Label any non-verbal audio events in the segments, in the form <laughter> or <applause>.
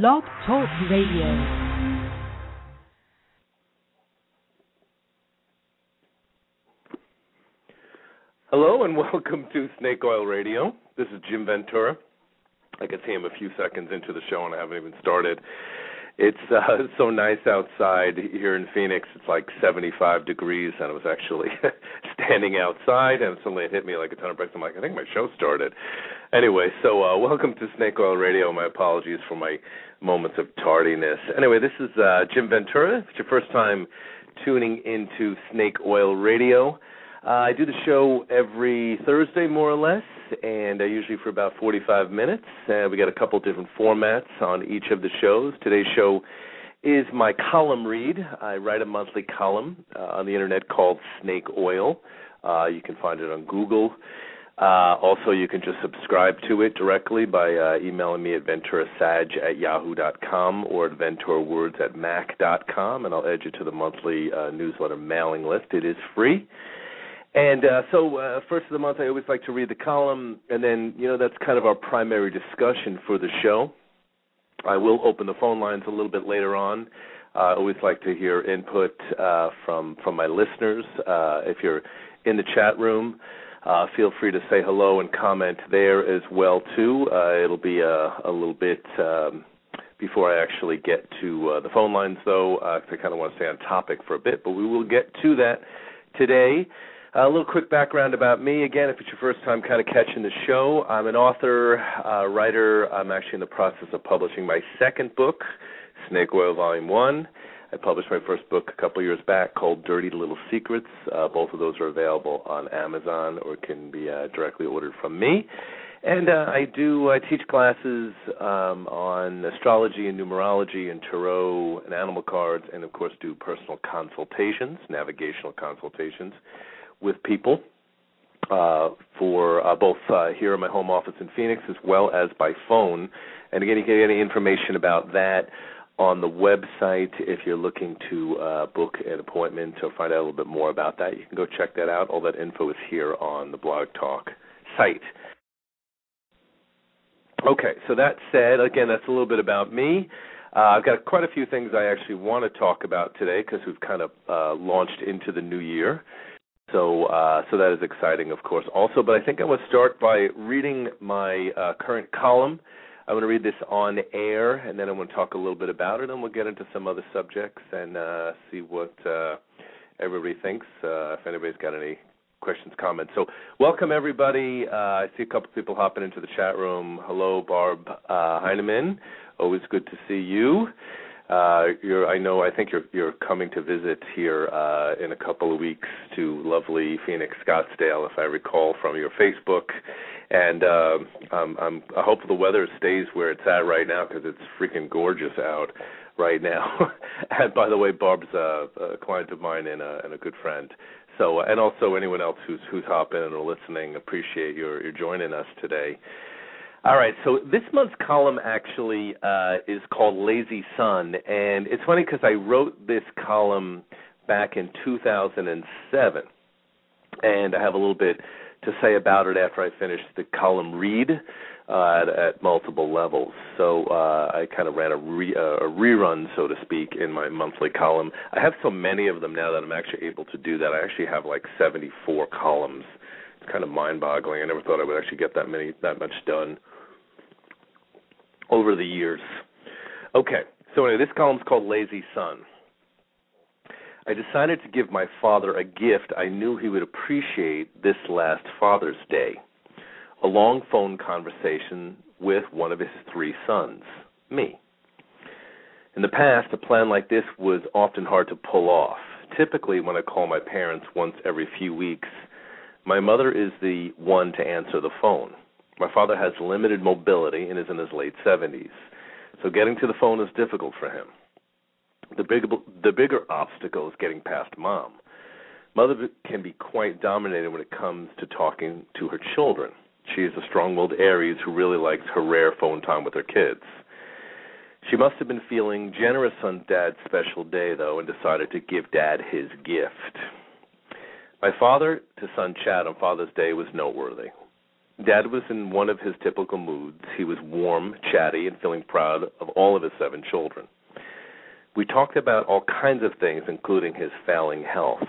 Blog Talk Radio. Hello and <laughs> welcome to Snake Oil Radio. This is Jim Ventura. I can see him a few seconds into the show and I haven't even started. It's uh, <laughs> so nice outside here in Phoenix. It's like 75 degrees, and it was actually <laughs> standing outside, and suddenly it hit me like a ton of bricks. I'm like, I think my show started. Anyway, so uh, welcome to Snake Oil Radio. My apologies for my moments of tardiness. Anyway, this is uh, Jim Ventura. If it's your first time tuning into Snake Oil Radio, uh, I do the show every Thursday, more or less, and uh, usually for about 45 minutes. Uh, we got a couple different formats on each of the shows. Today's show is my column read. I write a monthly column uh, on the internet called Snake Oil. Uh, you can find it on Google. Uh, also, you can just subscribe to it directly by uh, emailing me at venturasag at yahoo.com or at venturawords at mac.com, and I'll add you to the monthly uh, newsletter mailing list. It is free. And uh, so, uh, first of the month, I always like to read the column, and then you know that's kind of our primary discussion for the show. I will open the phone lines a little bit later on. Uh, I always like to hear input uh, from from my listeners. Uh, if you're in the chat room, uh, feel free to say hello and comment there as well too. it'll be a, a little bit. Um, before I actually get to the phone lines, though, I kind of want to stay on topic for a bit, but we will get to that today. A little quick background about me. Again, if it's your first time kind of catching the show, I'm an author, uh, writer. I'm actually in the process of publishing my second book, Snake Oil Volume 1. I published my first book a couple years back called Dirty Little Secrets. Uh, both of those are available on Amazon or can be uh, directly ordered from me. And uh, I do I teach classes um, on astrology and numerology and tarot and animal cards, and of course do personal consultations, navigational consultations with people uh, for uh, both uh, here in my home office in Phoenix as well as by phone. And again, you can get any information about that on the website if you're looking to uh, book an appointment or find out a little bit more about that. You can go check that out. All that info is here on the Blog Talk site. Okay, so that said, again, that's a little bit about me. Uh, I've got quite a few things I actually want to talk about today because we've kind of uh, launched into the new year. So, uh, so that is exciting, of course, also. But I think I to start by reading my uh, current column. I'm going to read this on air, and then I'm going to talk a little bit about it, and we'll get into some other subjects and uh, see what uh, everybody thinks. Uh, if anybody's got any questions, comments. So, welcome everybody. Uh, I see a couple people hopping into the chat room. Hello, Barb uh, Heineman. Always good to see you. Uh, you're, I know. I think you're you're coming to visit here uh, in a couple of weeks to lovely Phoenix, Scottsdale, if I recall from your Facebook. And uh, um, I'm, I hope the weather stays where it's at right now because it's freaking gorgeous out right now. <laughs> and by the way, Barb's a, a client of mine and a, and a good friend. So, and also anyone else who's who's hopping and listening, appreciate your your joining us today. All right, so this month's column actually uh, is called Lazy Son, and it's funny because I wrote this column back in 2007, and I have a little bit to say about it after I finished the column read uh, at, at multiple levels. So uh, I kind of ran a, re, uh, a rerun, so to speak, in my monthly column. I have so many of them now that I'm actually able to do that. I actually have like 74 columns. It's kind of mind-boggling. I never thought I would actually get that many, that much done over the years. Okay, so anyway, this column's called Lazy Son. I decided to give my father a gift I knew he would appreciate this last Father's Day a long phone conversation with one of his three sons, me. In the past, a plan like this was often hard to pull off. Typically, when I call my parents once every few weeks, my mother is the one to answer the phone. My father has limited mobility and is in his late 70s, so getting to the phone is difficult for him. The big the bigger obstacle is getting past mom. Mother can be quite dominated when it comes to talking to her children. She is a strong-willed Aries who really likes her rare phone time with her kids. She must have been feeling generous on Dad's special day, though, and decided to give Dad his gift. My father to son Chad on Father's Day was noteworthy. Dad was in one of his typical moods. He was warm, chatty, and feeling proud of all of his seven children. We talked about all kinds of things, including his failing health.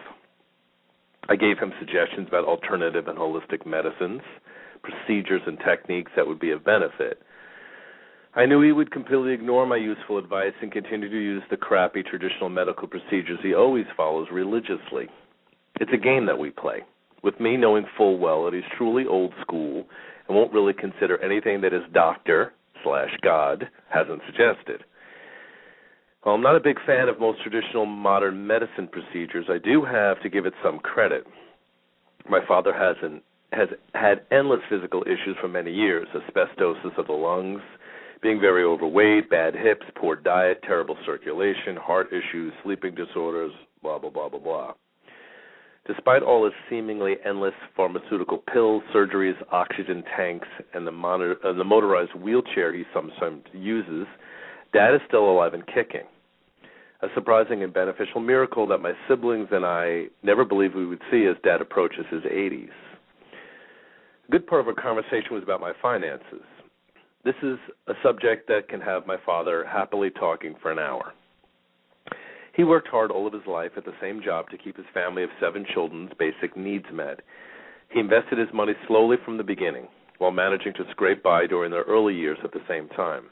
I gave him suggestions about alternative and holistic medicines, procedures, and techniques that would be of benefit. I knew he would completely ignore my useful advice and continue to use the crappy traditional medical procedures he always follows religiously. It's a game that we play, with me knowing full well that he's truly old school and won't really consider anything that his doctor slash God hasn't suggested. While I'm not a big fan of most traditional modern medicine procedures, I do have to give it some credit. My father has an, has had endless physical issues for many years: asbestosis of the lungs, being very overweight, bad hips, poor diet, terrible circulation, heart issues, sleeping disorders, blah blah blah blah blah. Despite all his seemingly endless pharmaceutical pills, surgeries, oxygen tanks, and the, monitor, uh, the motorized wheelchair he sometimes uses, Dad is still alive and kicking. A surprising and beneficial miracle that my siblings and I never believed we would see as Dad approaches his 80s. A good part of our conversation was about my finances. This is a subject that can have my father happily talking for an hour. He worked hard all of his life at the same job to keep his family of seven children's basic needs met. He invested his money slowly from the beginning, while managing to scrape by during their early years at the same time.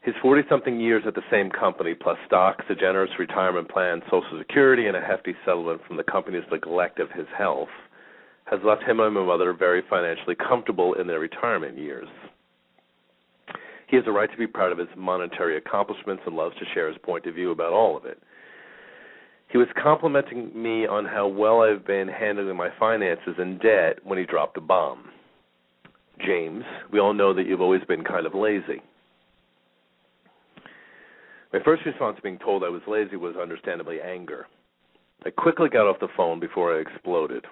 His 40 something years at the same company, plus stocks, a generous retirement plan, Social Security, and a hefty settlement from the company's neglect of his health, has left him and my mother very financially comfortable in their retirement years. He has a right to be proud of his monetary accomplishments and loves to share his point of view about all of it. He was complimenting me on how well I've been handling my finances and debt when he dropped a bomb. James, we all know that you've always been kind of lazy. My first response to being told I was lazy was understandably anger. I quickly got off the phone before I exploded.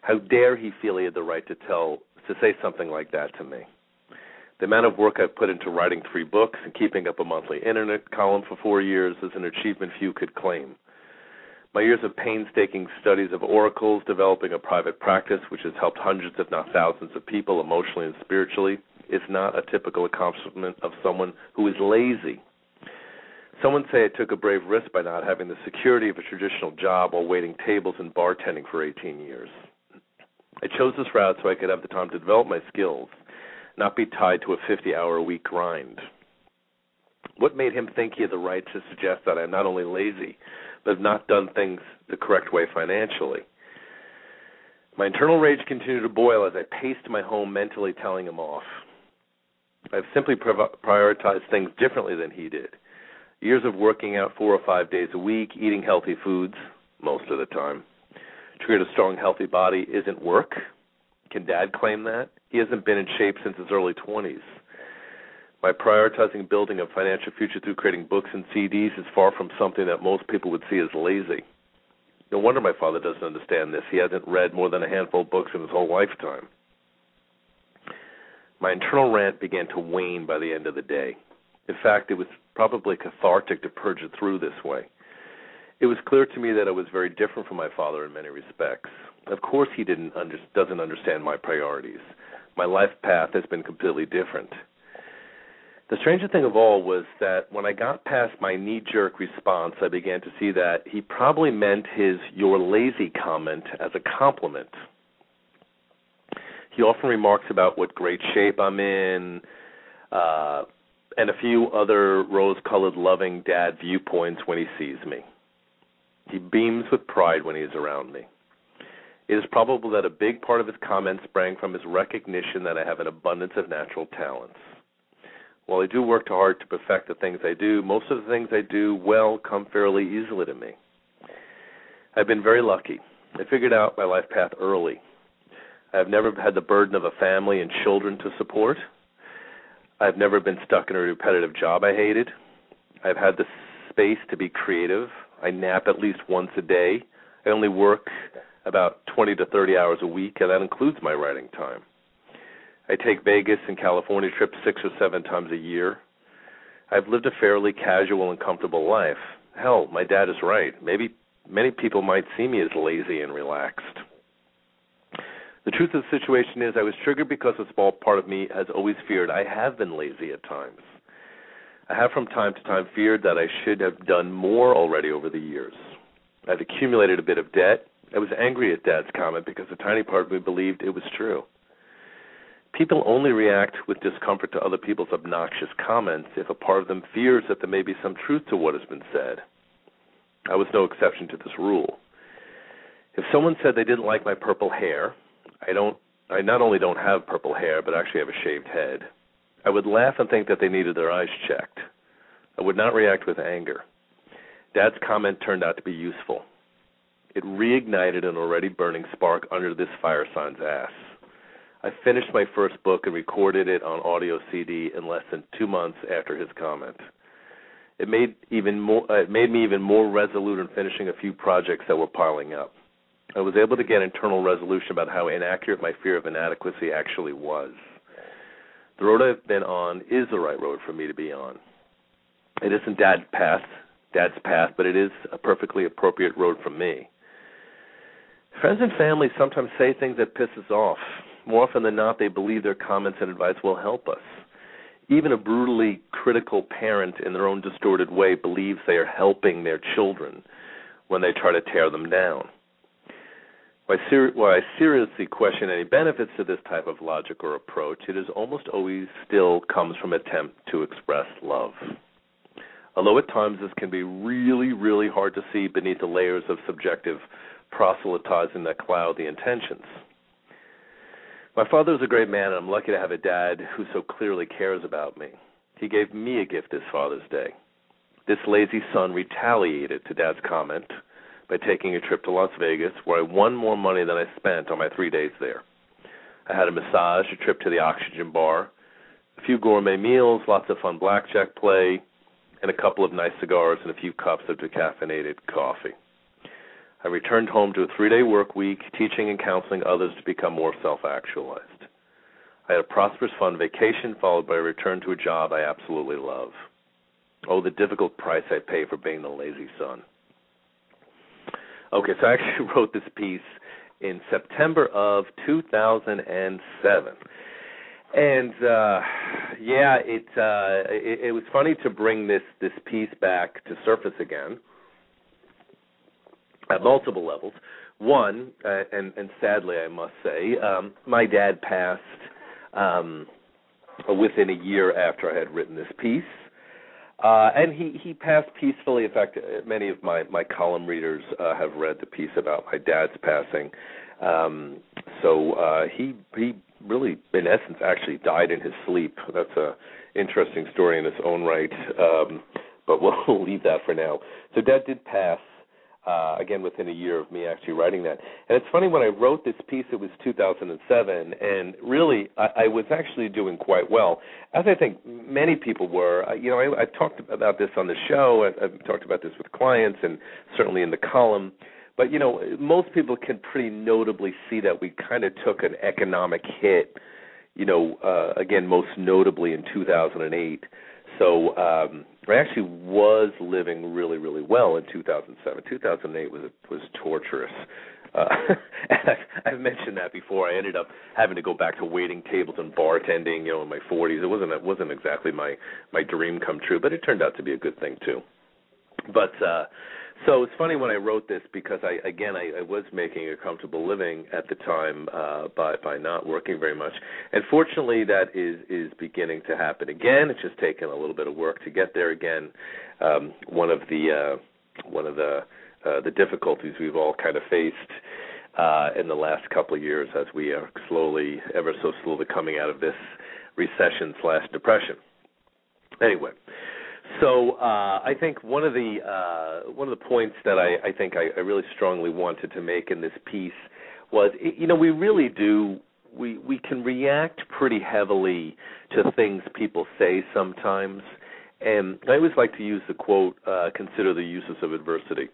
How dare he feel he had the right to tell to say something like that to me? The amount of work I've put into writing three books and keeping up a monthly internet column for four years is an achievement few could claim. My years of painstaking studies of oracles, developing a private practice which has helped hundreds, if not thousands, of people emotionally and spiritually, is not a typical accomplishment of someone who is lazy. Someone say I took a brave risk by not having the security of a traditional job while waiting tables and bartending for 18 years. I chose this route so I could have the time to develop my skills not be tied to a 50 hour a week grind. What made him think he had the right to suggest that I'm not only lazy, but have not done things the correct way financially? My internal rage continued to boil as I paced my home mentally telling him off. I've simply prioritized things differently than he did. Years of working out four or five days a week, eating healthy foods most of the time. To create a strong, healthy body isn't work. Can dad claim that? He hasn't been in shape since his early 20s. My prioritizing building a financial future through creating books and CDs is far from something that most people would see as lazy. No wonder my father doesn't understand this. He hasn't read more than a handful of books in his whole lifetime. My internal rant began to wane by the end of the day. In fact, it was probably cathartic to purge it through this way. It was clear to me that I was very different from my father in many respects. Of course, he didn't under, doesn't understand my priorities my life path has been completely different. The strangest thing of all was that when I got past my knee jerk response, I began to see that he probably meant his you're lazy comment as a compliment. He often remarks about what great shape I'm in, uh, and a few other rose colored, loving dad viewpoints when he sees me. He beams with pride when he's around me. It is probable that a big part of his comments sprang from his recognition that I have an abundance of natural talents. While I do work hard to perfect the things I do, most of the things I do well come fairly easily to me. I've been very lucky. I figured out my life path early. I have never had the burden of a family and children to support. I've never been stuck in a repetitive job I hated. I've had the space to be creative. I nap at least once a day. I only work about 20 to 30 hours a week, and that includes my writing time. I take Vegas and California trips six or seven times a year. I've lived a fairly casual and comfortable life. Hell, my dad is right. Maybe many people might see me as lazy and relaxed. The truth of the situation is, I was triggered because a small part of me has always feared I have been lazy at times. I have from time to time feared that I should have done more already over the years. I've accumulated a bit of debt. I was angry at Dad's comment because a tiny part of me believed it was true. People only react with discomfort to other people's obnoxious comments if a part of them fears that there may be some truth to what has been said. I was no exception to this rule. If someone said they didn't like my purple hair, I don't I not only don't have purple hair, but actually have a shaved head. I would laugh and think that they needed their eyes checked. I would not react with anger. Dad's comment turned out to be useful. It reignited an already burning spark under this fire sign's ass. I finished my first book and recorded it on audio CD in less than two months after his comment. It made even more. Uh, it made me even more resolute in finishing a few projects that were piling up. I was able to get internal resolution about how inaccurate my fear of inadequacy actually was. The road I've been on is the right road for me to be on. It isn't dad's path, dad's path, but it is a perfectly appropriate road for me. Friends and family sometimes say things that piss us off. More often than not, they believe their comments and advice will help us. Even a brutally critical parent in their own distorted way believes they are helping their children when they try to tear them down. While I seriously question any benefits to this type of logic or approach, it is almost always still comes from attempt to express love. Although at times this can be really, really hard to see beneath the layers of subjective proselytizing that cloud the intentions. My father was a great man, and I'm lucky to have a dad who so clearly cares about me. He gave me a gift this Father's Day. This lazy son retaliated to dad's comment by taking a trip to Las Vegas, where I won more money than I spent on my three days there. I had a massage, a trip to the oxygen bar, a few gourmet meals, lots of fun blackjack play, and a couple of nice cigars and a few cups of decaffeinated coffee. I returned home to a three day work week, teaching and counseling others to become more self actualized. I had a prosperous, fun vacation followed by a return to a job I absolutely love. Oh, the difficult price I pay for being the lazy son. Okay, so I actually <laughs> wrote this piece in September of 2007. And uh yeah, it uh it, it was funny to bring this this piece back to surface again at multiple levels. One, uh, and and sadly I must say, um, my dad passed um, within a year after I had written this piece, uh, and he he passed peacefully. In fact, many of my my column readers uh, have read the piece about my dad's passing. Um, so uh, he he really, in essence, actually died in his sleep. That's a interesting story in its own right. Um, but <laughs> we'll leave that for now. So Dad did pass uh, again within a year of me actually writing that. And it's funny when I wrote this piece, it was 2007, and really I, I was actually doing quite well, as I think many people were. Uh, you know, I, I've talked about this on the show. I've, I've talked about this with clients, and certainly in the column. But you know, most people can pretty notably see that we kind of took an economic hit. You know, uh, again, most notably in 2008. So um, I actually was living really, really well in 2007. 2008 was was torturous. Uh, <laughs> I've, I've mentioned that before. I ended up having to go back to waiting tables and bartending, you know, in my 40s. It wasn't it wasn't exactly my my dream come true, but it turned out to be a good thing too. But uh so it's funny when I wrote this because I again I, I was making a comfortable living at the time uh, by by not working very much, and fortunately that is is beginning to happen again. It's just taken a little bit of work to get there again. Um, one of the uh, one of the uh, the difficulties we've all kind of faced uh, in the last couple of years as we are slowly, ever so slowly, coming out of this recession slash depression. Anyway, so uh, I think one of the uh, one of the points that I, I think I, I really strongly wanted to make in this piece was, you know, we really do we we can react pretty heavily to things people say sometimes, and I always like to use the quote, uh, "Consider the uses of adversity,"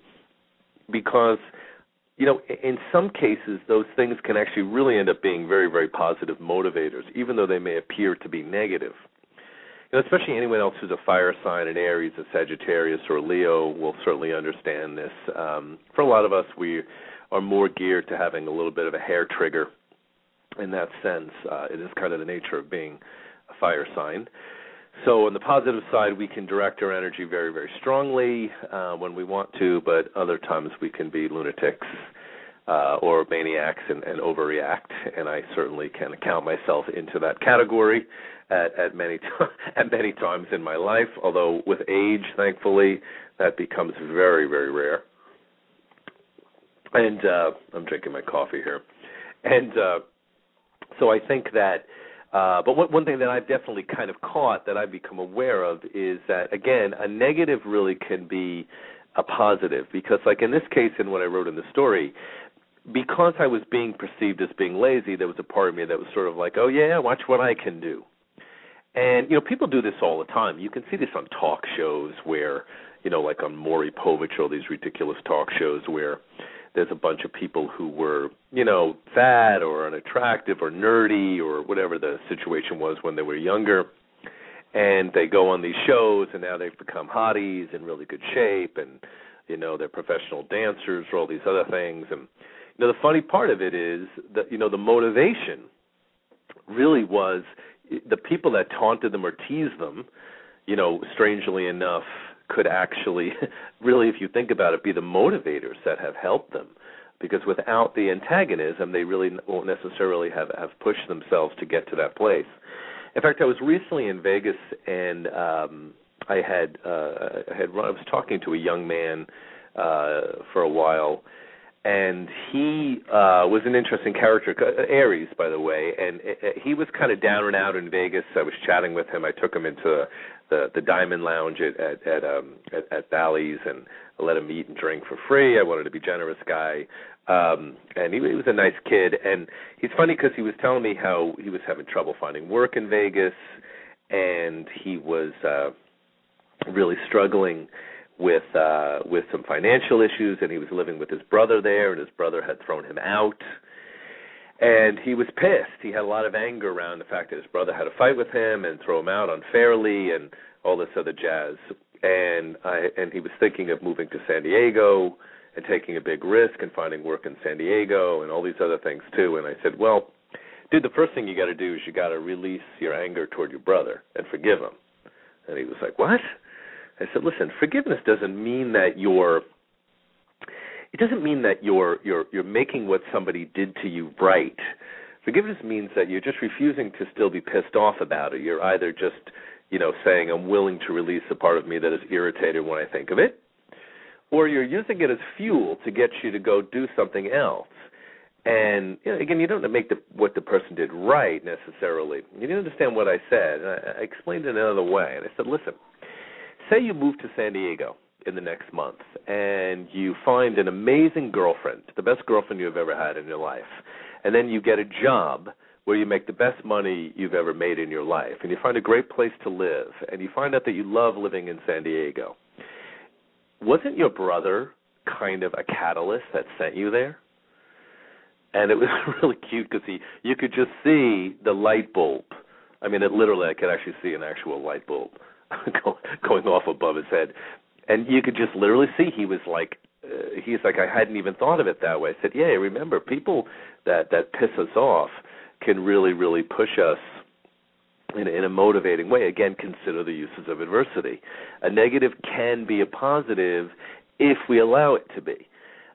because you know, in some cases, those things can actually really end up being very, very positive motivators, even though they may appear to be negative you know, especially anyone else who's a fire sign, an Aries, a Sagittarius, or Leo will certainly understand this. Um, for a lot of us, we are more geared to having a little bit of a hair trigger in that sense, uh, it is kind of the nature of being a fire sign. So on the positive side, we can direct our energy very, very strongly uh, when we want to, but other times we can be lunatics uh, or maniacs and, and overreact. And I certainly can count myself into that category at, at many t- <laughs> at many times in my life. Although with age, thankfully, that becomes very, very rare. And uh, I'm drinking my coffee here, and uh, so I think that uh, but one, one thing that I've definitely kind of caught that I've become aware of is that again, a negative really can be a positive because, like in this case, in what I wrote in the story, because I was being perceived as being lazy, there was a part of me that was sort of like, oh yeah, watch what I can do. And you know, people do this all the time. You can see this on talk shows where, you know, like on Maury Povich or these ridiculous talk shows where there's a bunch of people who were, you know, fat or unattractive or nerdy or whatever the situation was when they were younger. And they go on these shows and now they've become hotties in really good shape and you know, they're professional dancers or all these other things and you know the funny part of it is that you know the motivation really was the people that taunted them or teased them, you know, strangely enough could actually <laughs> really if you think about it be the motivators that have helped them. Because without the antagonism they really won't necessarily have have pushed themselves to get to that place. In fact i was recently in vegas and um i had uh i had run, i was talking to a young man uh for a while and he uh was an interesting character uh, aries by the way and uh, uh, he was kind of down and out in vegas. I was chatting with him. I took him into the the diamond lounge at at at um at, at Bally's and I let him eat and drink for free. I wanted to be generous guy. Um and he, he was a nice kid. And he's funny because he was telling me how he was having trouble finding work in vegas and he was uh really struggling with uh with some financial issues and he was living with his brother there and his brother had thrown him out. And he was pissed. He had a lot of anger around the fact that his brother had a fight with him and throw him out unfairly and all this other jazz. And i and he was thinking of moving to san diego and taking a big risk and finding work in san diego and all these other things too. And i said well dude the first thing you got to do is you got to release your anger toward your brother and forgive him. And he was like what I said, listen, forgiveness doesn't mean that you're it doesn't mean that you're you're you're making what somebody did to you right. Forgiveness means that you're just refusing to still be pissed off about it. You're either just, you know, saying I'm willing to release the part of me that is irritated when I think of it, or you're using it as fuel to get you to go do something else. And you know, again, you don't make the, what the person did right necessarily. You didn't understand what I said. And I, I explained it another way, and I said, listen say you move to San Diego in the next month and you find an amazing girlfriend, the best girlfriend you've ever had in your life, and then you get a job where you make the best money you've ever made in your life, and you find a great place to live, and you find out that you love living in San Diego. Wasn't your brother kind of a catalyst that sent you there? And it was <laughs> really cute because he, you could just see the light bulb. I mean, it literally, I could actually see an actual light bulb <laughs> going off above his head, and you could just literally see he was like uh, he's like I hadn't even thought of it that way. I said, "Yeah, remember people that that piss us off can really really push us in, in a motivating way. Again, consider the uses of adversity. A negative can be a positive if we allow it to be.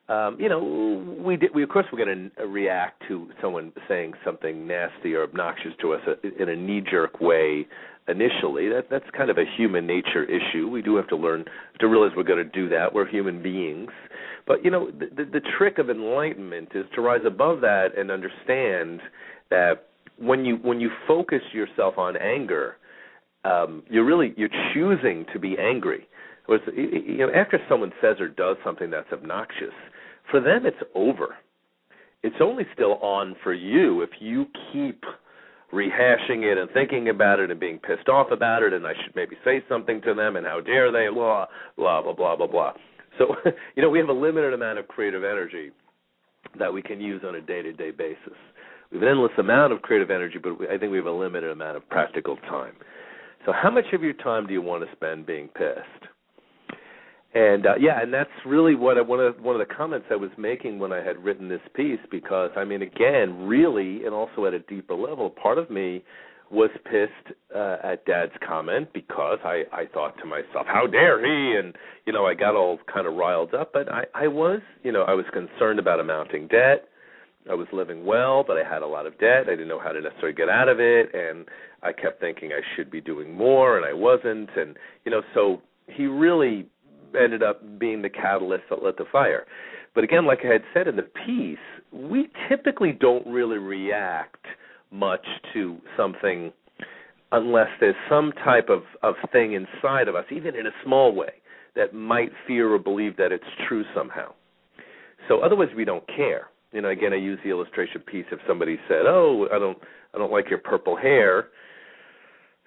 Um, you know, we did. We of course we're going to react to someone saying something nasty or obnoxious to us in a knee-jerk way initially. That that's kind of a human nature issue. We do have to learn to realize we're going to do that. We're human beings. But you know, the, the, the trick of enlightenment is to rise above that and understand that when you when you focus yourself on anger, um, you're really you're choosing to be angry. Was you know after someone says or does something that's obnoxious, for them it's over. It's only still on for you if you keep rehashing it and thinking about it and being pissed off about it and I should maybe say something to them and how dare they blah blah blah blah blah blah. So <laughs> you know we have a limited amount of creative energy that we can use on a day-to-day basis. We have an endless amount of creative energy, but I think we have a limited amount of practical time. So how much of your time do you want to spend being pissed? And uh, yeah, and that's really what I, one of one of the comments I was making when I had written this piece because I mean again, really, and also at a deeper level, part of me was pissed uh, at Dad's comment because I I thought to myself, how dare he? And you know, I got all kind of riled up, but I I was you know I was concerned about a mounting debt. I was living well, but I had a lot of debt. I didn't know how to necessarily get out of it, and I kept thinking I should be doing more, and I wasn't. And you know, so he really ended up being the catalyst that lit the fire. But again, like I had said in the piece, we typically don't really react much to something unless there's some type of, of thing inside of us, even in a small way, that might fear or believe that it's true somehow. So otherwise we don't care. You know, again I use the illustration piece if somebody said, Oh, I don't I don't like your purple hair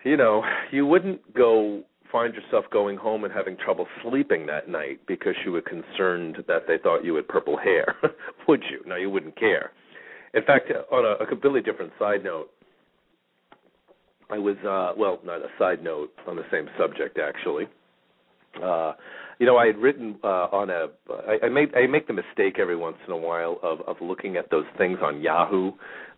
you know, you wouldn't go find yourself going home and having trouble sleeping that night because you were concerned that they thought you had purple hair, <laughs> would you? No, you wouldn't care. In fact, on a, a completely different side note, I was uh well, not a side note on the same subject actually. Uh you know, I had written uh on a I, I make I make the mistake every once in a while of of looking at those things on Yahoo.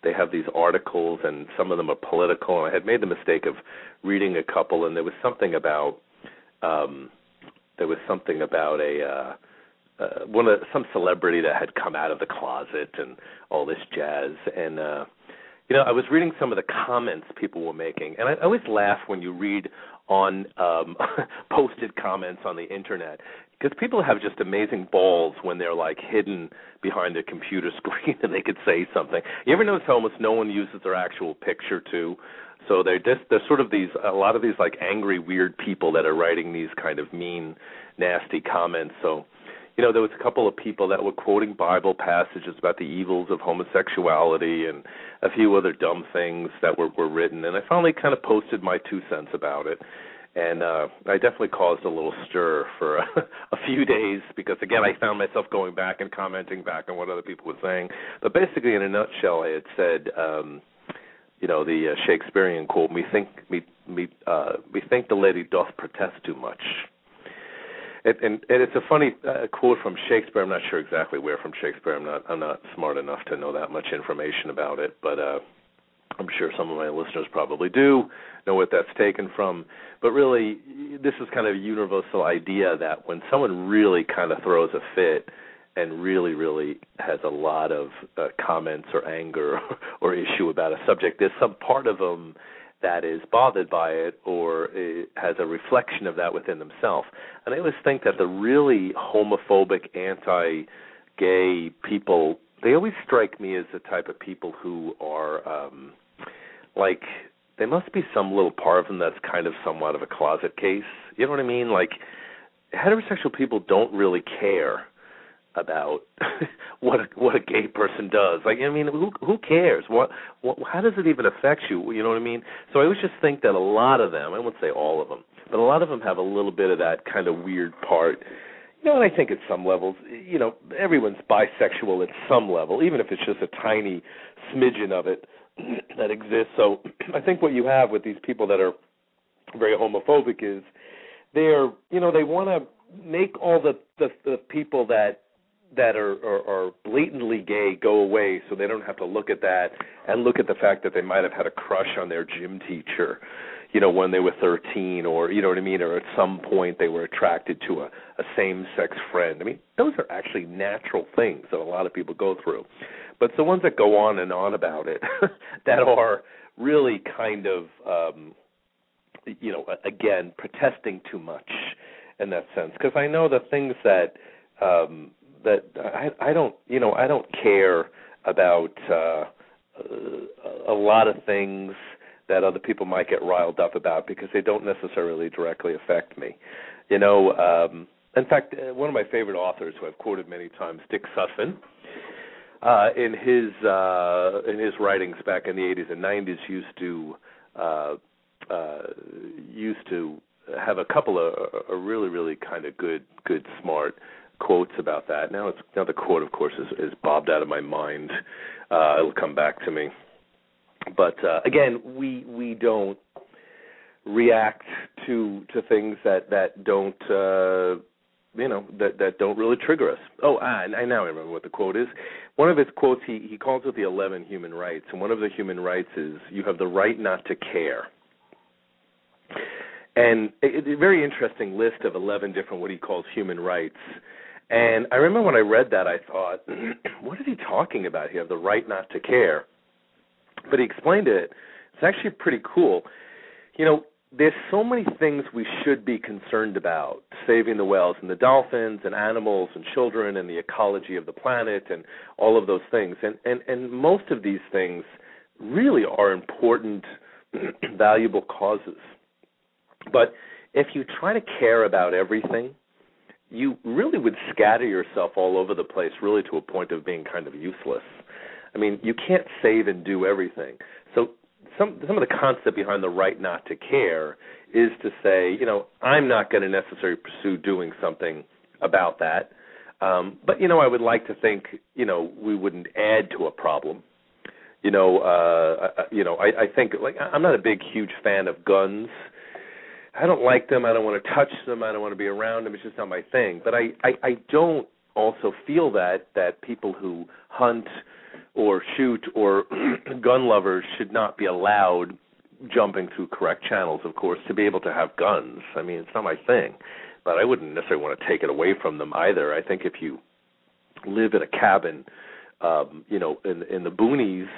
They have these articles and some of them are political and I had made the mistake of reading a couple and there was something about um there was something about a uh uh, one of some celebrity that had come out of the closet and all this jazz and uh you know, I was reading some of the comments people were making, and I always laugh when you read on um <laughs> posted comments on the internet because people have just amazing balls when they're like hidden behind a computer <laughs> screen and they could say something. You ever notice how almost no one uses their actual picture too? So they're just they're sort of these a lot of these like angry weird people that are writing these kind of mean nasty comments. So you know, there was a couple of people that were quoting Bible passages about the evils of homosexuality and a few other dumb things that were were written, and I finally kind of posted my two cents about it. And uh I definitely caused a little stir for a, <laughs> a few days because again I found myself going back and commenting back on what other people were saying. But basically, in a nutshell, I had said, um, you know, the uh, Shakespearean quote: "Me think me me uh, me think the lady doth protest too much." And, and, and it's a funny uh, quote from Shakespeare. I'm not sure exactly where from Shakespeare. I'm not I'm not smart enough to know that much information about it, but uh, I'm sure some of my listeners probably do know what that's taken from. But really, this is kind of a universal idea that when someone really kind of throws a fit and really, really has a lot of uh, comments or anger <laughs> or issue about a subject, there's some part of them that is bothered by it or has a reflection of that within themselves. And I always think that the really homophobic, anti-gay people, they always strike me as the type of people who are um like there must be some little part of them that's kind of somewhat of a closet case. You know what I mean? Like heterosexual people don't really care about <laughs> what a, what a gay person does. Like, I mean, who who cares? What, what how does it even affect you? You know what I mean? So I always just think that a lot of them, I won't say all of them, but a lot of them have a little bit of that kind of weird part. You know, and I think at some levels, you know, everyone's bisexual at some level, even if it's just a tiny smidgen of it <clears throat> that exists. So <clears throat> I think what you have with these people that are very homophobic is they're, you know, they want to make all the, the the people that that are, are, are blatantly gay go away so they don't have to look at that and look at the fact that they might have had a crush on their gym teacher you know when they were 13 or you know what I mean or at some point they were attracted to a, a same sex friend. I mean those are actually natural things that a lot of people go through. But the ones that go on and on about it <laughs> that are really kind of um you know again protesting too much in that sense. Because I know the things that um that I I don't you know I don't care about uh, a lot of things that other people might get riled up about because they don't necessarily directly affect me. You know, um, in fact, uh, one of my favorite authors who I've quoted many times, Dick Sutphen, uh, in his uh, in his writings back in the 80s and 90s, used to uh, uh, used to have a couple of uh, really really kind of good good smart quotes about that. Now it's now the quote, of course, is, is bobbed out of my mind. Uh, it'll come back to me. But uh, again, we we don't react to to things that that don't uh, you know that that don't really trigger us. Oh, ah, I now remember what the quote is. One of his quotes he he calls it the eleven human rights, and one of the human rights is you have the right not to care. And a, a very interesting list of eleven different what he calls human rights. And I remember when I read that, I thought, <clears throat> what is he talking about? Have the right not to care. But he explained it. It's actually pretty cool. You know, there's so many things we should be concerned about saving the whales and the dolphins and animals and children and the ecology of the planet and all of those things and and and most of these things really are important <clears throat> valuable causes but if you try to care about everything you really would scatter yourself all over the place really to a point of being kind of useless i mean you can't save and do everything so some some of the concept behind the right not to care is to say, you know, I'm not going to necessarily pursue doing something about that. Um, but you know, I would like to think, you know, we wouldn't add to a problem. You know, uh, you know, I, I think like I'm not a big, huge fan of guns. I don't like them. I don't want to touch them. I don't want to be around them. It's just not my thing. But I, I, I don't also feel that that people who hunt or shoot or <clears throat> gun lovers should not be allowed jumping through correct channels, of course, to be able to have guns. I mean, it's not my thing, but I wouldn't necessarily want to take it away from them either. I think if you live in a cabin, um, you know, in in the boonies,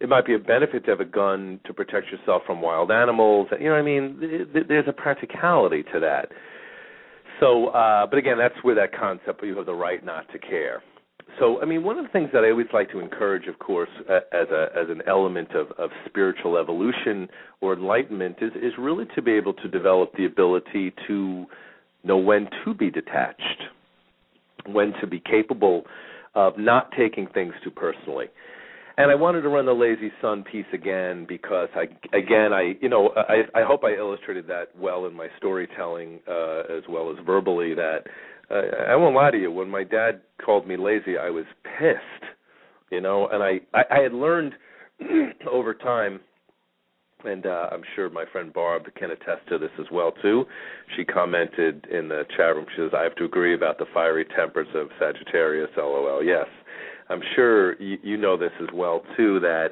it might be a benefit to have a gun to protect yourself from wild animals. You know what I mean? There's a practicality to that. So, uh, but again, that's where that concept you have the right not to care so I mean, one of the things that I always like to encourage, of course, as a as an element of, of spiritual evolution or enlightenment, is is really to be able to develop the ability to know when to be detached, when to be capable of not taking things too personally. And I wanted to run the lazy son piece again because I again I you know I I hope I illustrated that well in my storytelling uh, as well as verbally that uh, I won't lie to you. When my dad called me lazy, I was pissed. You know, and I I, I had learned <clears throat> over time, and uh, I'm sure my friend Barb can attest to this as well too. She commented in the chat room. She says, "I have to agree about the fiery tempers of Sagittarius." LOL. Yes, I'm sure you, you know this as well too. That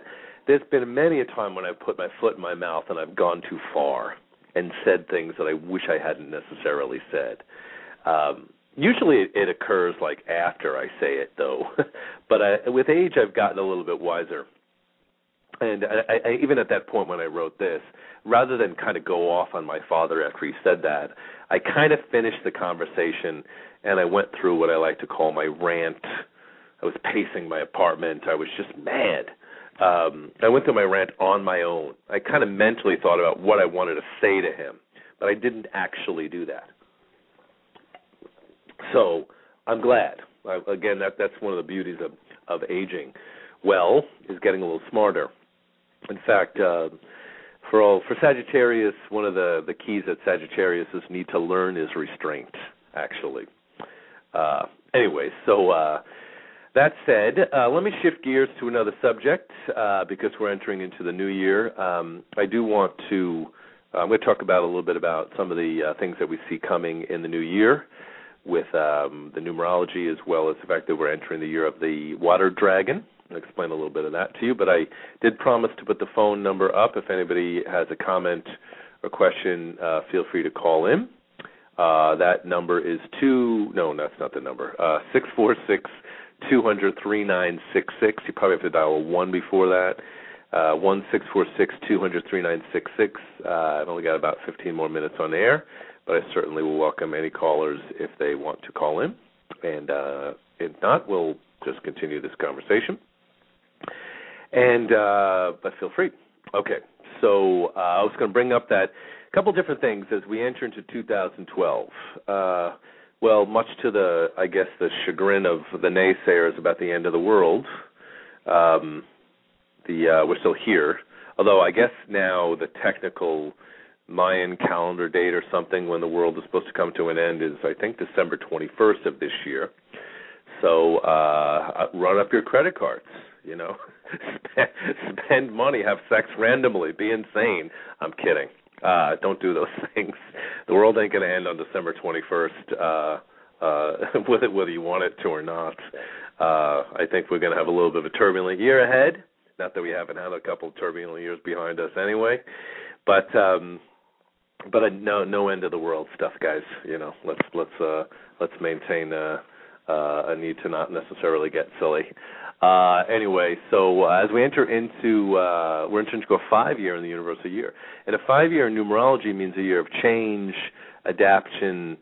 there's been many a time when I've put my foot in my mouth and I've gone too far and said things that I wish I hadn't necessarily said. Um, Usually it, it occurs like after I say it, though. <laughs> but I, with age, I've gotten a little bit wiser. And I, I, even at that point when I wrote this, rather than kind of go off on my father after he said that, I kind of finished the conversation and I went through what I like to call my rant. I was pacing my apartment. I was just mad. Um, I went through my rant on my own. I kind of mentally thought about what I wanted to say to him, but I didn't actually do that. So I'm glad. I, again, that that's one of the beauties of of aging. Well, is getting a little smarter. In fact, uh, for all for Sagittarius, one of the the keys that Sagittarius need to learn is restraint. Actually. Uh, anyway, so uh, that said, uh, let me shift gears to another subject uh, because we're entering into the new year. Um, I do want to. Uh, I'm going to talk about a little bit about some of the uh, things that we see coming in the new year with um, the numerology as well as the fact that we're entering the year of the water dragon. I'll explain a little bit of that to you, but I did promise to put the phone number up. If anybody has a comment or question, uh, feel free to call in. Uh, that number is two. No, that's not the number. Uh, six four six two hundred three nine six six. You probably have to dial a one before that. Uh, one six four six two hundred three nine six six. Uh, I've only got about fifteen more minutes on air but I certainly will welcome any callers if they want to call in. And uh, if not, we'll just continue this conversation. And uh, but feel free. Okay, so uh, I was going to bring up that a couple different things as we enter into 2012. Uh, well, much to the I guess the chagrin of the naysayers about the end of the world, um, the uh, we're still here. Although I guess now the technical Mayan calendar date or something when the world is supposed to come to an end is I think December 21st of this year. So uh run up your credit cards, you know. <laughs> spend money, have sex randomly, be insane. I'm kidding. Uh don't do those <laughs> things. The world ain't going to end on December 21st uh uh, <laughs> whether whether you want it to or not. Uh, I think we're going to have a little bit of a turbulent year ahead. Not that we haven't had a couple of turbulent years behind us anyway, but um, but uh, no no end of the world stuff, guys. You know, let's let's uh, let's maintain uh, uh, a need to not necessarily get silly. Uh, anyway, so uh, as we enter into, uh, we're entering into a five year in the universal year. And a five year in numerology means a year of change, adaptation,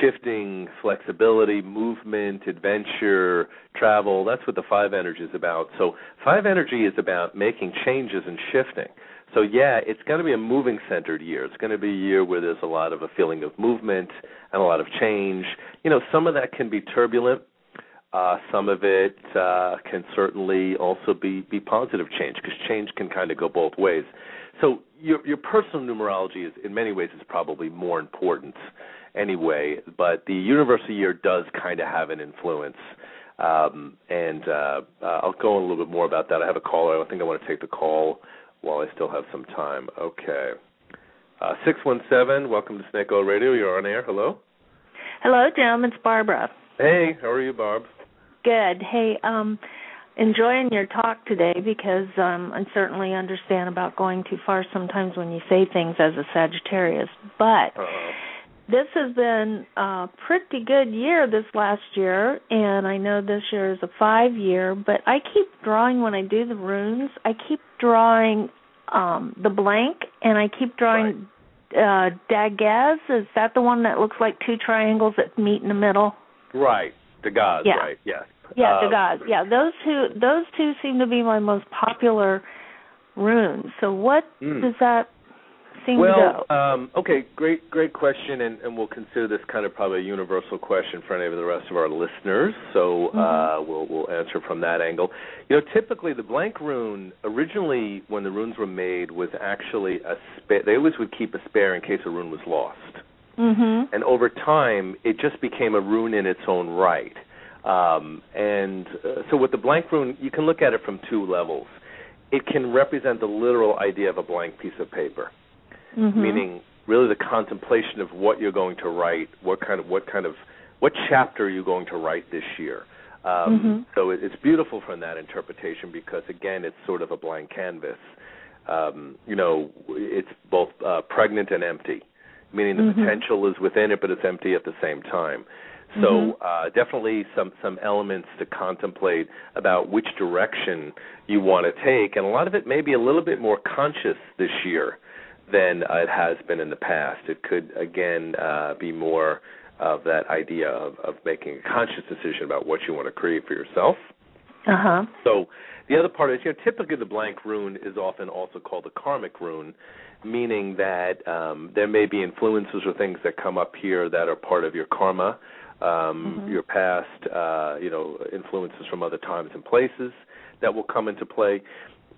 shifting, flexibility, movement, adventure, travel. That's what the five energy is about. So, five energy is about making changes and shifting. So, yeah, it's going to be a moving centered year. It's going to be a year where there's a lot of a feeling of movement and a lot of change. You know, some of that can be turbulent uh, some of it uh, can certainly also be be positive change because change can kind of go both ways. So your your personal numerology is in many ways is probably more important anyway, but the universal year does kind of have an influence. Um, and uh, uh, I'll go on a little bit more about that. I have a caller. I think I want to take the call while I still have some time. Okay. Uh, 617, welcome to Snake Oil Radio. You're on air. Hello. Hello, Jim. It's Barbara. Hey, how are you, Barb? Good. Hey, um enjoying your talk today because um I certainly understand about going too far sometimes when you say things as a Sagittarius. But Uh-oh. this has been a pretty good year this last year and I know this year is a 5 year, but I keep drawing when I do the runes, I keep drawing um the blank and I keep drawing uh Dagaz, is that the one that looks like two triangles that meet in the middle? Right. The gods, Yeah. right, yes. Yeah, the Uh, gods. Yeah, those two those two seem to be my most popular runes. So what Mm. does that seem Well, to go? um, okay, great, great question, and, and we'll consider this kind of probably a universal question for any of the rest of our listeners. So uh, Mm-hmm. we'll we'll answer from that angle. You know, typically the blank rune originally, when the runes were made, was actually a spare. They always would keep a spare in case a rune was lost. Mm-hmm. and over time it just became a rune in its own right um, and uh, so with the blank rune you can look at it from two levels it can represent the literal idea of a blank piece of paper Mhm. meaning really the contemplation of what you're going to write what kind of what kind of what chapter are you going to write this year um, Mhm. so it, it's beautiful from that interpretation because again it's sort of a blank canvas um, you know it's both uh, pregnant and empty meaning the Mhm. potential is within it, but it's empty at the same time. So Mhm. uh, definitely some some elements to contemplate about which direction you want to take, and a lot of it may be a little bit more conscious this year than uh, it has been in the past. It could again uh, be more of that idea of, of making a conscious decision about what you want to create for yourself. Uh-huh. So the other part is, you know, typically the blank rune is often also called the karmic rune, meaning that um, there may be influences or things that come up here that are part of your karma, um, Mhm. your past, uh, you know, influences from other times and places that will come into play.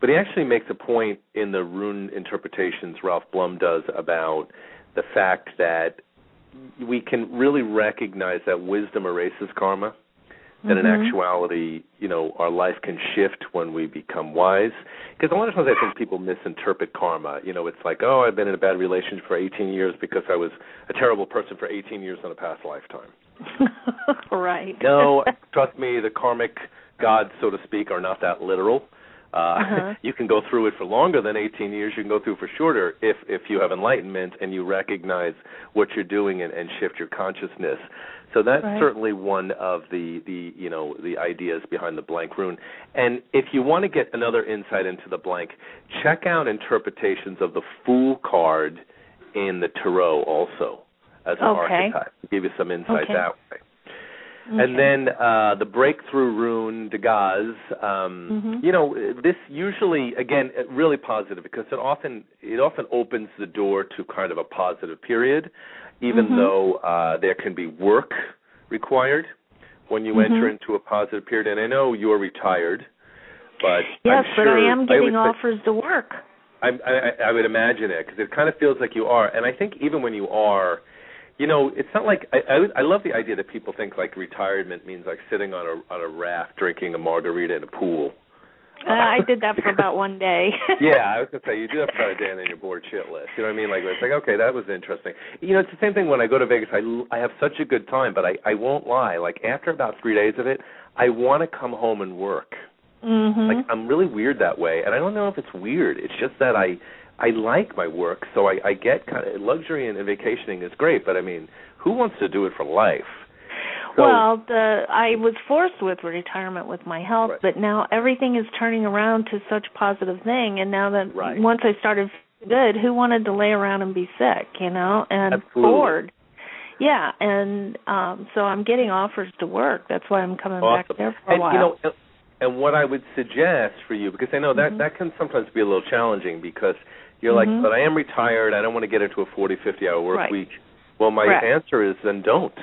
But he actually makes a point in the rune interpretations Ralph Blum does about the fact that we can really recognize that wisdom erases karma that in Mhm. actuality, you know, our life can shift when we become wise. Because a lot of times I think people misinterpret karma. You know, it's like, oh, I've been in a bad relationship for 18 years because I was a terrible person for 18 years in a past lifetime. <laughs> right. No, trust me, the karmic gods, so to speak, are not that literal. Uh, Uh-huh. <laughs> You can go through it for longer than 18 years. You can go through for shorter if if you have enlightenment and you recognize what you're doing and, and shift your consciousness. So that's Right. certainly one of the the you know the ideas behind the blank rune. And if you want to get another insight into the blank, check out interpretations of the Fool card in the tarot also as an Okay. archetype. Give you some insight Okay. that way. Okay. And then uh, the breakthrough rune, Dagaz. Um, Mhm. You know, this usually, again, really positive because it often it often opens the door to kind of a positive period, even Mhm. though uh, there can be work required when you Mhm. enter into a positive period. And I know you're retired, but yes, I'm but sure, I am getting say- offers to work. I, I, I would imagine it because it kind of feels like you are, and I think even when you are, you know, it's not like I, I I love the idea that people think like retirement means like sitting on a on a raft drinking a margarita in a pool. Uh, I did that for <laughs> about one day. <laughs> yeah, I was gonna say you do that for about a day, and then you're bored shitless. You know what I mean? Like it's like okay, that was interesting. You know, it's the same thing when I go to Vegas. I I have such a good time, but I I won't lie. Like after about three days of it, I want to come home and work. Mhm. Like I'm really weird that way, and I don't know if it's weird. It's just that I I like my work, so I I get kind of luxury and and vacationing is great, but I mean, who wants to do it for life? So, well, the I was forced with retirement with my health, Right. but now everything is turning around to such positive thing. And now that Right. once I started feeling good, who wanted to lay around and be sick, you know, and Absolutely. bored? Yeah, and um so I'm getting offers to work. That's why I'm coming back there for a and while. you know, and- what I would suggest for you, because I know that Mhm. that can sometimes be a little challenging, because you're like, Mhm. but I am retired. I don't want to get into a 40, 50 hour work Right. week. Well, my Correct. answer is then don't.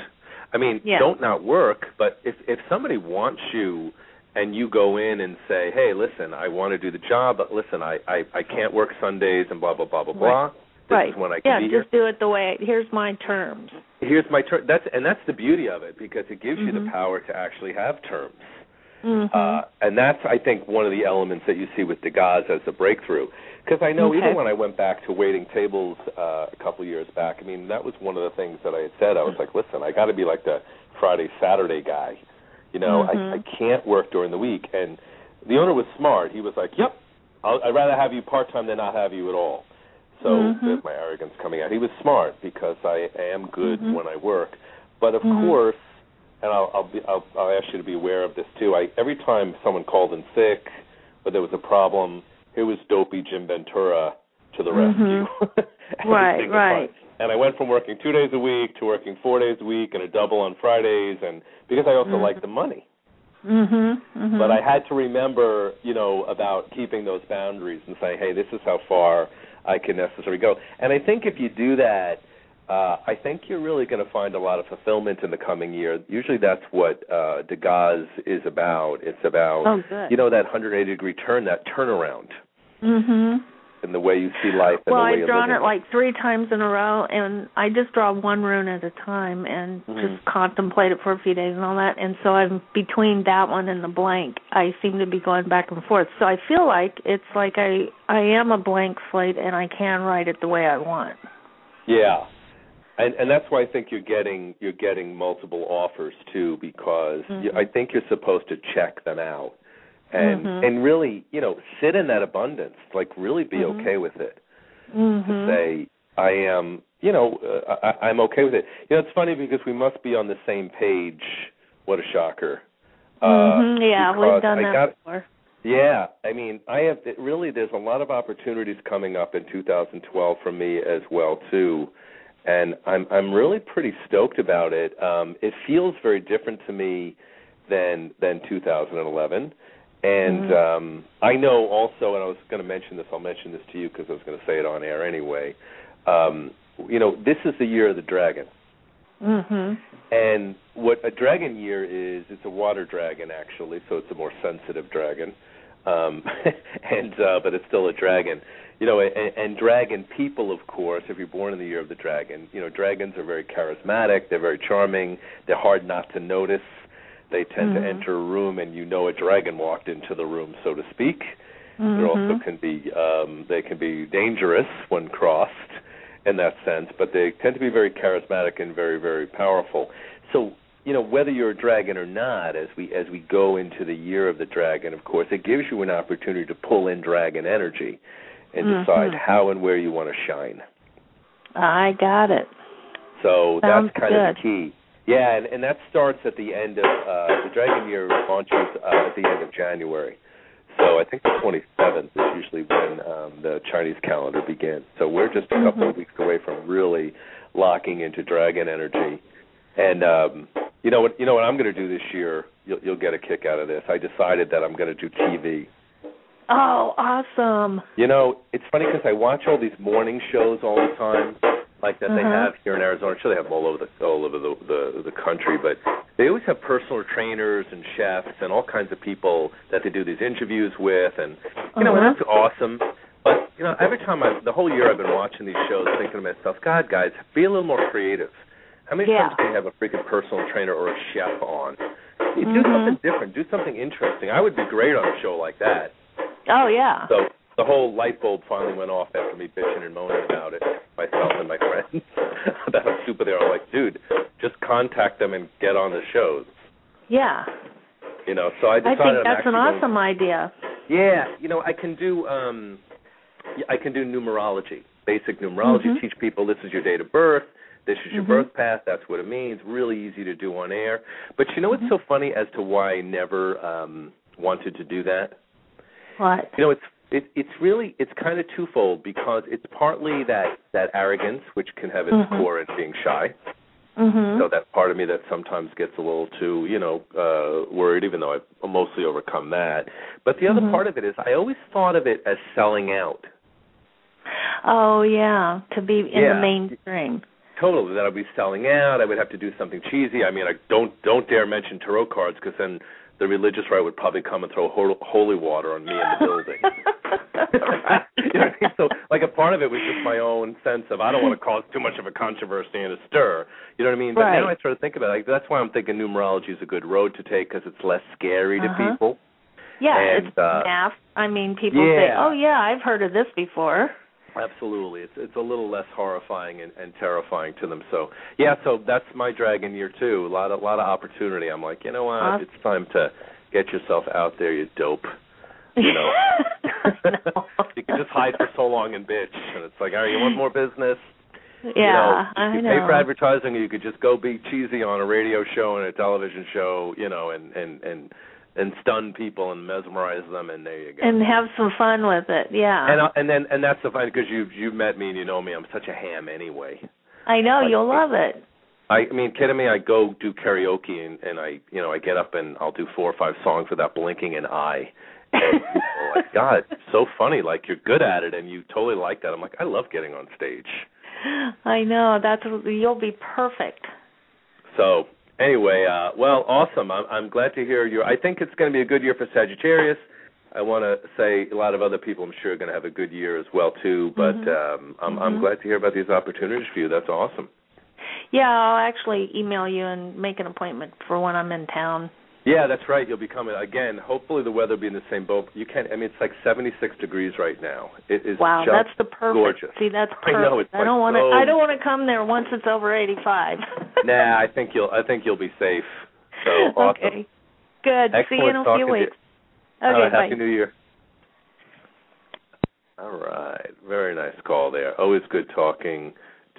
I mean, Yeah. don't not work. But if if somebody wants you and you go in and say, hey, listen, I want to do the job, but listen, I I, I can't work Sundays and blah blah blah blah blah. This right. is when I can yeah, be here just do it the way. Here's my terms. here's my term that's and that's the beauty of it because it gives you the Mhm. power to actually have terms Mhm. uh and that's i think one of the elements that you see with Dagaz as a breakthrough because i know Okay. even when i went back to waiting tables uh a couple of years back i mean that was one of the things that i had said i was like listen i got to be like the friday saturday guy you know Mhm. i i can't work during the week and the owner was smart he was like yep I'll, i'd rather have you part time than not have you at all so Mhm. there's my arrogance coming out. He was smart because I am good Mhm. when I work, but of Mhm. course, and I'll I'll, be, I'll I'll ask you to be aware of this too. I every time someone called in sick or there was a problem, here was dopey Jim Ventura to the Mhm. rescue. <laughs> Right, right. And I went from working two days a week to working four days a week and a double on Fridays, and because I also Mhm. like the money. Mhm. Mhm. But I had to remember, you know, about keeping those boundaries and saying, hey, this is how far I can necessarily go. And I think if you do that, uh, I think you're really going to find a lot of fulfillment in the coming year. Usually that's what uh, Dagaz is about. It's about, Oh, you know, that 180 degree turn, that turnaround Mhm. in the way you see life and Well, the way I've drawn it like three times in a row, and I just draw one rune at a time and Mhm. just contemplate it for a few days and all that. And so I'm between that one and the blank. I seem to be going back and forth. So I feel like it's like I I am a blank slate, and I can write it the way I want. Yeah, and and that's why I think you're getting you're getting multiple offers too, because you, Mhm. I think you're supposed to check them out, and Mhm. and really you know sit in that abundance, like really be Mhm. okay with it. To say I am, you know, uh, I, I'm okay with it. You know, it's funny because we must be on the same page. What a shocker! Uh, Mhm. Yeah, we've done I that got, before. yeah, I mean, I have really. There's a lot of opportunities coming up in 2012 for me as well too, and I'm I'm really pretty stoked about it. Um, it feels very different to me than than 2011, and Mhm. um, I know also, and I was going to mention this. I'll mention this to you because I was going to say it on air anyway. Um, you know, this is the year of the dragon. Mhm. And what a dragon year is, it's a water dragon actually, so it's a more sensitive dragon. Um <laughs> and uh but it's still a dragon. You know, and, and dragon people of course, if you're born in the year of the dragon, you know, dragons are very charismatic, they're very charming, they're hard not to notice. They tend to Mhm. enter a room and you know a dragon walked into the room, so to speak. They also can be um they can be dangerous when crossed in that sense, but they tend to be very charismatic and very very powerful. So, you know, whether you're a dragon or not as we as we go into the year of the dragon, of course, it gives you an opportunity to pull in dragon energy and Mhm. decide how and where you want to shine. I got it. So Sounds that's kind of the key. Yeah, and, and that starts at the end of uh the Dragon Year launches uh, at the end of January. So I think the 27th is usually when um, the Chinese calendar begins. So we're just a couple of Mhm. weeks away from really locking into dragon energy. And um, you know what? You know what I'm going to do this year. You'll, you'll get a kick out of this. I decided that I'm going to do TV. Oh, awesome. You know, it's funny because I watch all these morning shows all the time, like that they Uh-huh. have here in Arizona. I'm sure they have them all over the all over the, the the country, but they always have personal trainers and chefs and all kinds of people that they do these interviews with, and you know, Uh-huh. and that's awesome. But you know, every time I the whole year I've been watching these shows, thinking to myself, God, guys, be a little more creative. How many Yeah. times can you have a freaking personal trainer or a chef on? You do something different, do something interesting. I would be great on a show like that. Oh yeah. So the whole light bulb finally went off after me bitching and moaning about it, myself and my friends, <laughs> about how stupid they are. I'm like, dude, just contact them and get on the shows. Yeah. You know, so I I decided think I'm that's an awesome idea. Yeah, you know, I can do um I can do numerology, basic numerology. Mhm. Teach people this is your date of birth, this is your Mhm. birth path. That's what it means. Really easy to do on air. But you know what's Mhm. so funny as to why I never um wanted to do that? What? You know, it's it, it's really it's kind of twofold because it's partly that that arrogance, which can have its Mhm. core in being shy. Mhm. So that part of me that sometimes gets a little too, you know, uh worried, even though I've mostly overcome that. But the other Mhm. part of it is I always thought of it as selling out. Oh yeah, to be in Yeah. the mainstream. Totally, that I'd be selling out. I would have to do something cheesy. I mean, I don't don't dare mention tarot cards because then the religious right would probably come and throw hol- holy water on me in the building. <laughs> You know what I mean? So, like a part of it was just my own sense of I don't want to cause too much of a controversy and a stir. You know what I mean? But now. I sort of think about it. Like that's why I'm thinking numerology is a good road to take because it's less scary to Uh-huh. people. Yeah, And, it's uh, math. I mean, people say, "Oh yeah, I've heard of this before." Absolutely, it's it's a little less horrifying and, and terrifying to them. So yeah, so that's my dragon year too. A lot a lot of opportunity. I'm like, you know what? Awesome. It's time to get yourself out there, you dope. You know. <laughs> I <laughs> you can just hide for so long and bitch, and it's like, all right, you want more business? Yeah, you know, I you know. pay for advertising, or you could just go be cheesy on a radio show and a television show, you know, and and and and stun people and mesmerize them, and there you go. and have some fun with it. Yeah. and, uh, and then and that's the fun because you've you've met me and you know me. I'm such a ham anyway. I know like- you'll love it. I, mean, kidding me? I go do karaoke and and I you know I get up and I'll do four or five songs without blinking an eye. And are like, <laughs> God, so funny. Like you're good at it and you totally like that. I'm like, I love getting on stage. I know that's you'll be perfect. So anyway, uh, well, awesome. I'm, I'm glad to hear you. I think it's going to be a good year for Sagittarius. I want to say a lot of other people, I'm sure, are going to have a good year as well too. But Mhm. um, I'm, I'm Mhm. glad to hear about these opportunities for you. That's awesome. Yeah, I'll actually email you and make an appointment for when I'm in town. Yeah, that's right. You'll be coming again. Hopefully, the weather will be in the same boat. You can't. I mean, it's like 76 degrees right now. It is Wow, just that's the perfect. gorgeous. See, that's I perfect. know, it's I like don't want to. I don't want to come there once it's over 85. <laughs> nah, I think you'll. I think you'll be safe. So awesome. Okay. Good. See you in a few weeks. Okay, bye. Happy New Year. All right. Very nice call there. Always good talking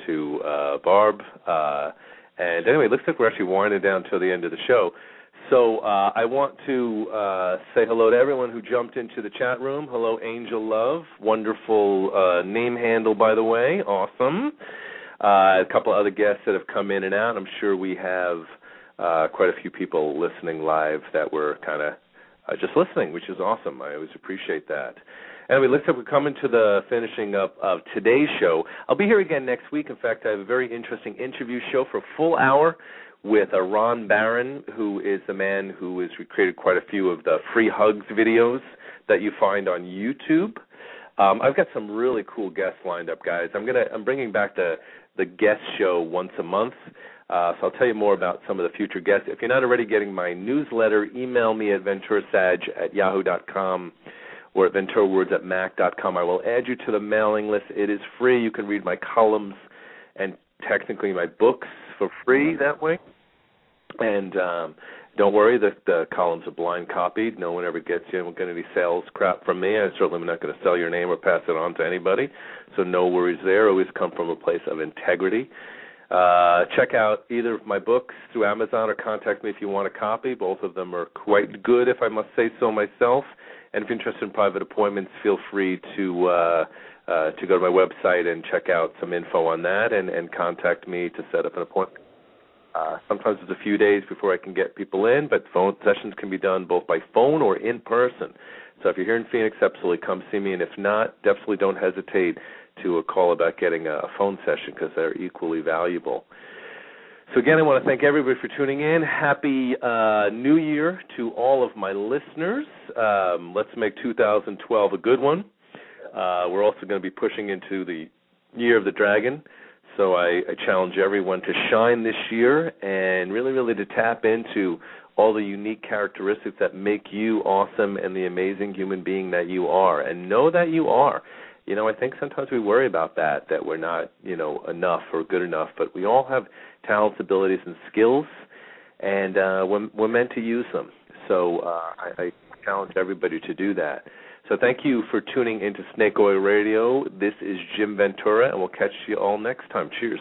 to uh, Barb. Uh, and anyway, it looks like we're actually winding down till the end of the show. So uh, I want to uh, say hello to everyone who jumped into the chat room. Hello, Angel Love. Wonderful uh, name handle, by the way. Awesome. Uh, a couple of other guests that have come in and out. I'm sure we have uh, quite a few people listening live that were kind of uh, just listening, which is awesome. I always appreciate that. Anyway, looks like we're coming to the finishing up of today's show. I'll be here again next week. In fact, I have a very interesting interview show for a full hour with uh, Ron Barron, who is the man who has created quite a few of the free hugs videos that you find on YouTube. Um, I've got some really cool guests lined up, guys. I'm gonna I'm bringing back the the guest show once a month. Uh, so I'll tell you more about some of the future guests. If you're not already getting my newsletter, email me at venturasag at yahoo.com or at venturawords at mac.com. I will add you to the mailing list. It is free. You can read my columns and technically my books for free that way. And um, don't worry, the, the columns are blind copied. No one ever gets you. Won't get any sales crap from me. I certainly am not going to sell your name or pass it on to anybody. So no worries there. Always come from a place of integrity. Uh, check out either of my books through Amazon or contact me if you want a copy. Both of them are quite good, if I must say so myself. And if you're interested in private appointments, feel free to uh, uh, to go to my website and check out some info on that, and, and contact me to set up an appointment. Uh, sometimes it's a few days before I can get people in, but phone sessions can be done both by phone or in person. So if you're here in Phoenix, absolutely come see me, and if not, definitely don't hesitate to a call about getting a phone session because they're equally valuable. So again, I want to thank everybody for tuning in. Happy uh, New Year to all of my listeners. Um, let's make 2012 a good one. Uh, we're also going to be pushing into the Year of the Dragon. So I, I challenge everyone to shine this year and really, really to tap into all the unique characteristics that make you awesome and the amazing human being that you are, and know that you are. You know, I think sometimes we worry about that, that we're not, you know, enough or good enough, but we all have talents, abilities, and skills, and uh, we're, we're meant to use them. So uh, I, I challenge everybody to do that. So thank you for tuning into Snake Oil Radio. This is Jim Ventura, and we'll catch you all next time. Cheers.